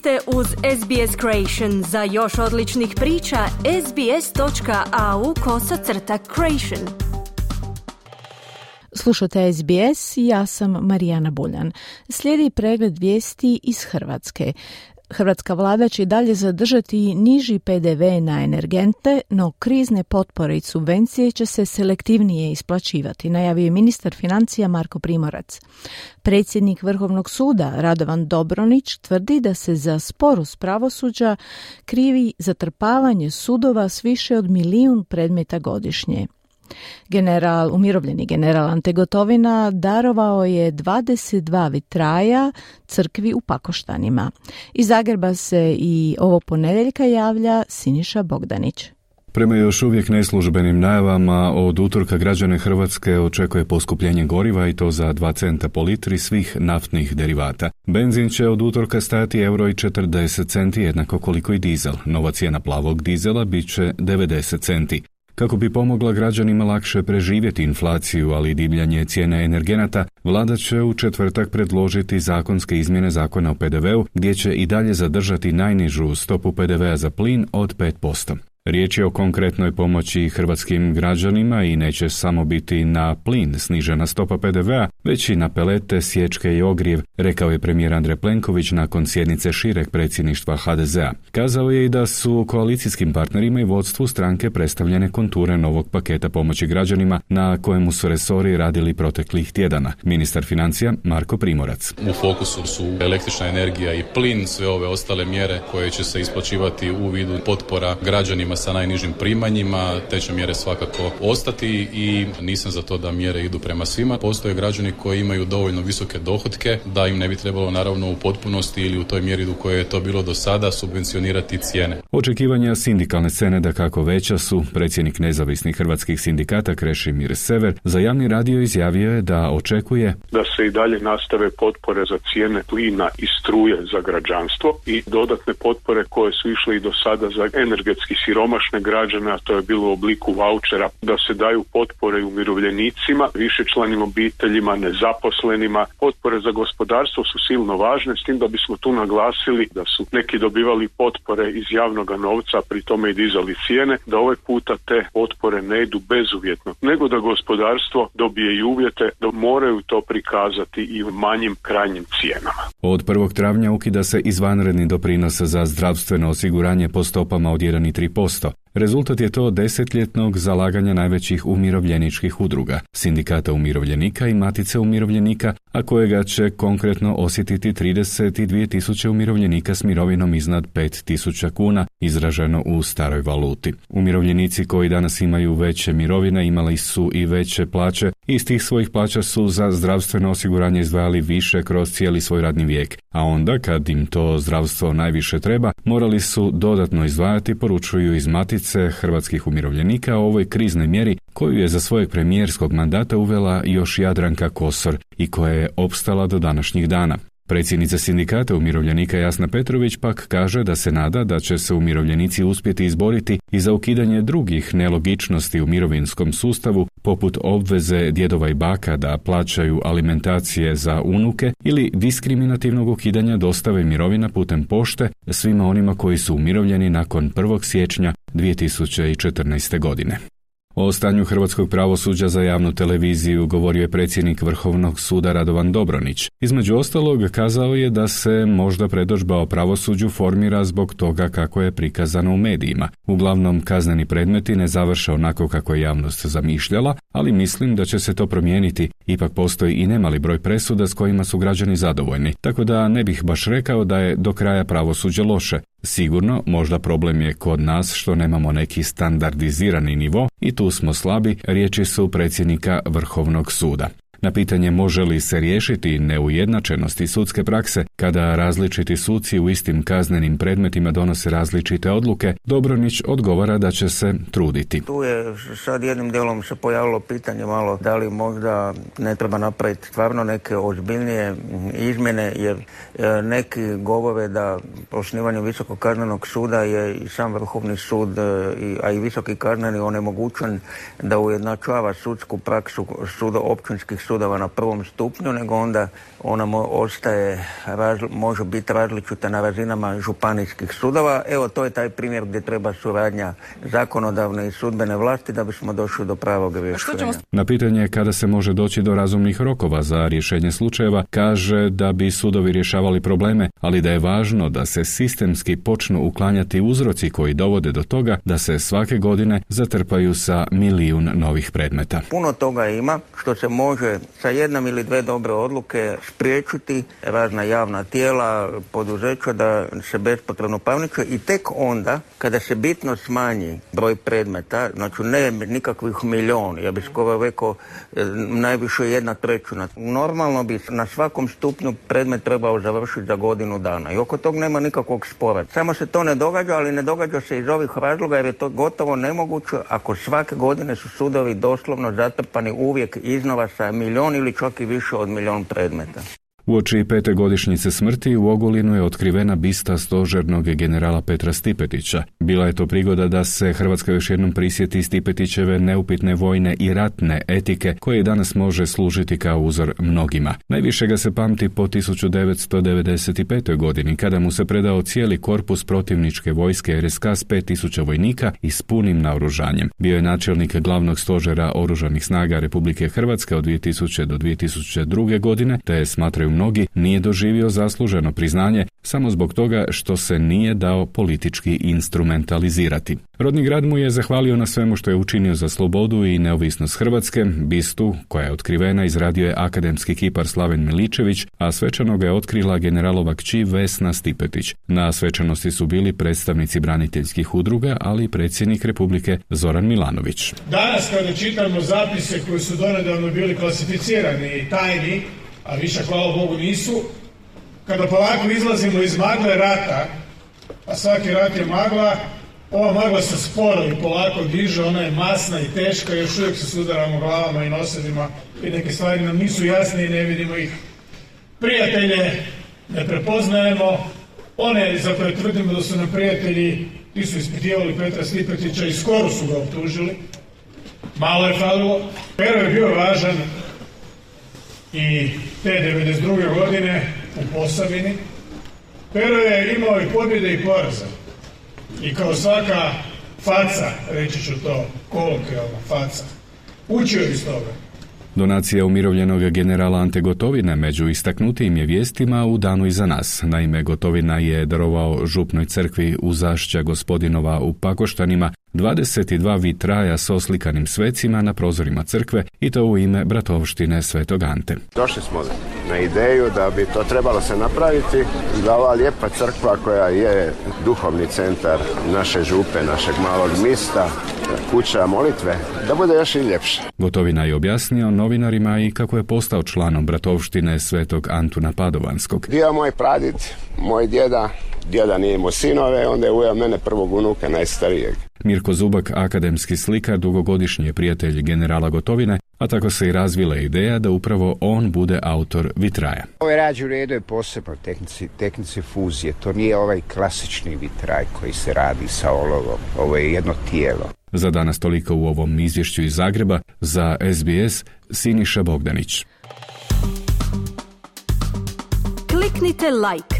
ste uz SBS Creation. Za još odličnih priča, sbs.au kosacrta creation. Slušate SBS ja sam Marijana Buljan. Slijedi pregled vijesti iz Hrvatske. Hrvatska vlada će dalje zadržati niži PDV na energente, no krizne potpore i subvencije će se selektivnije isplaćivati, najavio je ministar financija Marko Primorac. Predsjednik Vrhovnog suda Radovan Dobronić tvrdi da se za sporus pravosuđa krivi zatrpavanje sudova s više od milijun predmeta godišnje. General, umirovljeni general Ante Gotovina darovao je 22 vitraja crkvi u Pakoštanima. Iz Zagreba se i ovo ponedjeljka javlja Siniša Bogdanić. Prema još uvijek neslužbenim najavama od utorka građane Hrvatske očekuje poskupljenje goriva i to za 2 centa po litri svih naftnih derivata. Benzin će od utorka stati euro i 40 centi jednako koliko i dizel. Nova cijena plavog dizela bit će 90 centi. Kako bi pomogla građanima lakše preživjeti inflaciju, ali i divljanje cijene energenata, vlada će u četvrtak predložiti zakonske izmjene zakona o PDV-u gdje će i dalje zadržati najnižu stopu PDV-a za plin od 5%. Riječ je o konkretnoj pomoći hrvatskim građanima i neće samo biti na plin snižena stopa PDV-a, već i na pelete, sječke i ogrijev, rekao je premijer Andrej Plenković nakon sjednice šireg predsjedništva HDZ-a. Kazao je i da su koalicijskim partnerima i vodstvu stranke predstavljene konture novog paketa pomoći građanima na kojemu su resori radili proteklih tjedana. Ministar financija Marko Primorac. U fokusu su električna energija i plin, sve ove ostale mjere koje će se isplaćivati u vidu potpora građanima sa najnižim primanjima, te će mjere svakako ostati i nisam za to da mjere idu prema svima. Postoje građani koji imaju dovoljno visoke dohotke da im ne bi trebalo naravno u potpunosti ili u toj mjeri u kojoj je to bilo do sada subvencionirati cijene. Očekivanja sindikalne scene da kako veća su, predsjednik nezavisnih hrvatskih sindikata Krešimir Sever za javni radio izjavio je da očekuje da se i dalje nastave potpore za cijene plina i struje za građanstvo i dodatne potpore koje su išle i do sada za energetski sirov siromašne građane, a to je bilo u obliku vouchera, da se daju potpore umirovljenicima, višečlanim obiteljima, nezaposlenima. Potpore za gospodarstvo su silno važne, s tim da bismo tu naglasili da su neki dobivali potpore iz javnog novca, pri tome i dizali cijene, da ovaj puta te potpore ne idu bezuvjetno, nego da gospodarstvo dobije i uvjete da moraju to prikazati i manjim krajnjim cijenama. Od 1. travnja ukida se izvanredni doprinos za zdravstveno osiguranje po stopama od 1 i 3%. Rezultat je to desetljetnog zalaganja najvećih umirovljeničkih udruga, sindikata umirovljenika i matice umirovljenika, a kojega će konkretno osjetiti 32 tisuće umirovljenika s mirovinom iznad 5 tisuća kuna, izraženo u staroj valuti. Umirovljenici koji danas imaju veće mirovine imali su i veće plaće, iz tih svojih plaća su za zdravstveno osiguranje izdvajali više kroz cijeli svoj radni vijek, a onda kad im to zdravstvo najviše treba, morali su dodatno izdvajati, poručuju iz Matice hrvatskih umirovljenika o ovoj kriznoj mjeri koju je za svojeg premijerskog mandata uvela još Jadranka Kosor i koja je opstala do današnjih dana. Predsjednica sindikata umirovljenika Jasna Petrović pak kaže da se nada da će se umirovljenici uspjeti izboriti i za ukidanje drugih nelogičnosti u mirovinskom sustavu, poput obveze djedova i baka da plaćaju alimentacije za unuke ili diskriminativnog ukidanja dostave mirovina putem pošte svima onima koji su umirovljeni nakon 1. siječnja 2014. godine. O stanju hrvatskog pravosuđa za javnu televiziju govorio je predsjednik Vrhovnog suda Radovan Dobronić. Između ostalog kazao je da se možda predožba o pravosuđu formira zbog toga kako je prikazano u medijima. Uglavnom kazneni predmeti ne završe onako kako je javnost zamišljala, ali mislim da će se to promijeniti. Ipak postoji i nemali broj presuda s kojima su građani zadovoljni, tako da ne bih baš rekao da je do kraja pravosuđe loše. Sigurno, možda problem je kod nas što nemamo neki standardizirani nivo i tu smo slabi, riječi su predsjednika Vrhovnog suda. Na pitanje može li se riješiti neujednačenosti sudske prakse kada različiti suci u istim kaznenim predmetima donose različite odluke, Dobronić odgovara da će se truditi. Tu je sad jednim dijelom se pojavilo pitanje malo da li možda ne treba napraviti stvarno neke ozbiljnije izmjene jer e, neki govore da osnivanje Visokog kaznenog suda je i sam Vrhovni sud, e, a i Visoki kazneni onemogućen da ujednačava sudsku praksu suda općinskih sudova na prvom stupnju, nego onda ona ostaje, može biti različita na razinama županijskih sudova. Evo, to je taj primjer gdje treba suradnja zakonodavne i sudbene vlasti da bismo došli do pravog rješenja. Na pitanje kada se može doći do razumnih rokova za rješenje slučajeva, kaže da bi sudovi rješavali probleme, ali da je važno da se sistemski počnu uklanjati uzroci koji dovode do toga da se svake godine zatrpaju sa milijun novih predmeta. Puno toga ima što se može sa jednom ili dve dobre odluke spriječiti razna javna tijela, poduzeća da se bespotrebno pavniče i tek onda kada se bitno smanji broj predmeta, znači ne nikakvih milijun, ja bih skoro rekao e, najviše jedna trećina. Normalno bi na svakom stupnju predmet trebao završiti za godinu dana i oko tog nema nikakvog spora. Samo se to ne događa, ali ne događa se iz ovih razloga jer je to gotovo nemoguće ako svake godine su sudovi doslovno zatrpani uvijek iznova sa milion ili čak i više od milion predmeta. Uoči pete godišnjice smrti u Ogulinu je otkrivena bista stožernog generala Petra Stipetića. Bila je to prigoda da se Hrvatska još jednom prisjeti Stipetićeve neupitne vojne i ratne etike koje danas može služiti kao uzor mnogima. Najviše ga se pamti po 1995. godini kada mu se predao cijeli korpus protivničke vojske RSK s 5000 vojnika i s punim naoružanjem. Bio je načelnik glavnog stožera Oružanih snaga Republike Hrvatske od 2000 do 2002. godine te je smatraju mnogi, nije doživio zasluženo priznanje samo zbog toga što se nije dao politički instrumentalizirati. Rodni grad mu je zahvalio na svemu što je učinio za slobodu i neovisnost Hrvatske, bistu koja je otkrivena izradio je akademski kipar Slaven Miličević, a svečano ga je otkrila generalova kći Vesna Stipetić. Na svečanosti su bili predstavnici braniteljskih udruga, ali i predsjednik Republike Zoran Milanović. Danas kada čitamo zapise koji su donedavno bili klasificirani i tajni, a više hvala Bogu nisu, kada polako izlazimo iz magle rata, a svaki rat je magla, ova magla se sporo i polako diže, ona je masna i teška, još uvijek se sudaramo glavama i nosedima i neke stvari nam nisu jasne i ne vidimo ih. Prijatelje ne prepoznajemo, one za koje tvrdimo da su nam prijatelji, ti su ispitivali Petra Stipetića i skoro su ga optužili. Malo je falilo. Pero je bio važan i te 92. godine u Posavini. Pero je imao i pobjede i poraza. I kao svaka faca, reći ću to, kolokvijalna faca, učio iz toga. Donacija umirovljenog generala Ante Gotovine među istaknutijim je vijestima u danu iza nas. Naime, Gotovina je darovao župnoj crkvi u zašća gospodinova u Pakoštanima 22 vitraja s oslikanim svecima na prozorima crkve i to u ime bratovštine Svetog Ante. Došli smo na ideju da bi to trebalo se napraviti da ova lijepa crkva koja je duhovni centar naše župe, našeg malog mista, kuća molitve, da bude još i ljepša. Gotovina je objasnio novinarima i kako je postao članom bratovštine Svetog Antuna Padovanskog. Dio moj pradit, moj djeda, djeda nije imao sinove, onda je ujao mene prvog unuka najstarijeg. Mirko Zubak, akademski slikar, dugogodišnji prijatelj generala Gotovine, a tako se i razvila ideja da upravo on bude autor vitraja. Ovaj rađu redu je posebno tehnici, tehnici fuzije. To nije ovaj klasični vitraj koji se radi sa olovom. Ovo je jedno tijelo. Za danas toliko u ovom izvješću iz Zagreba za SBS Siniša Bogdanić. Kliknite like,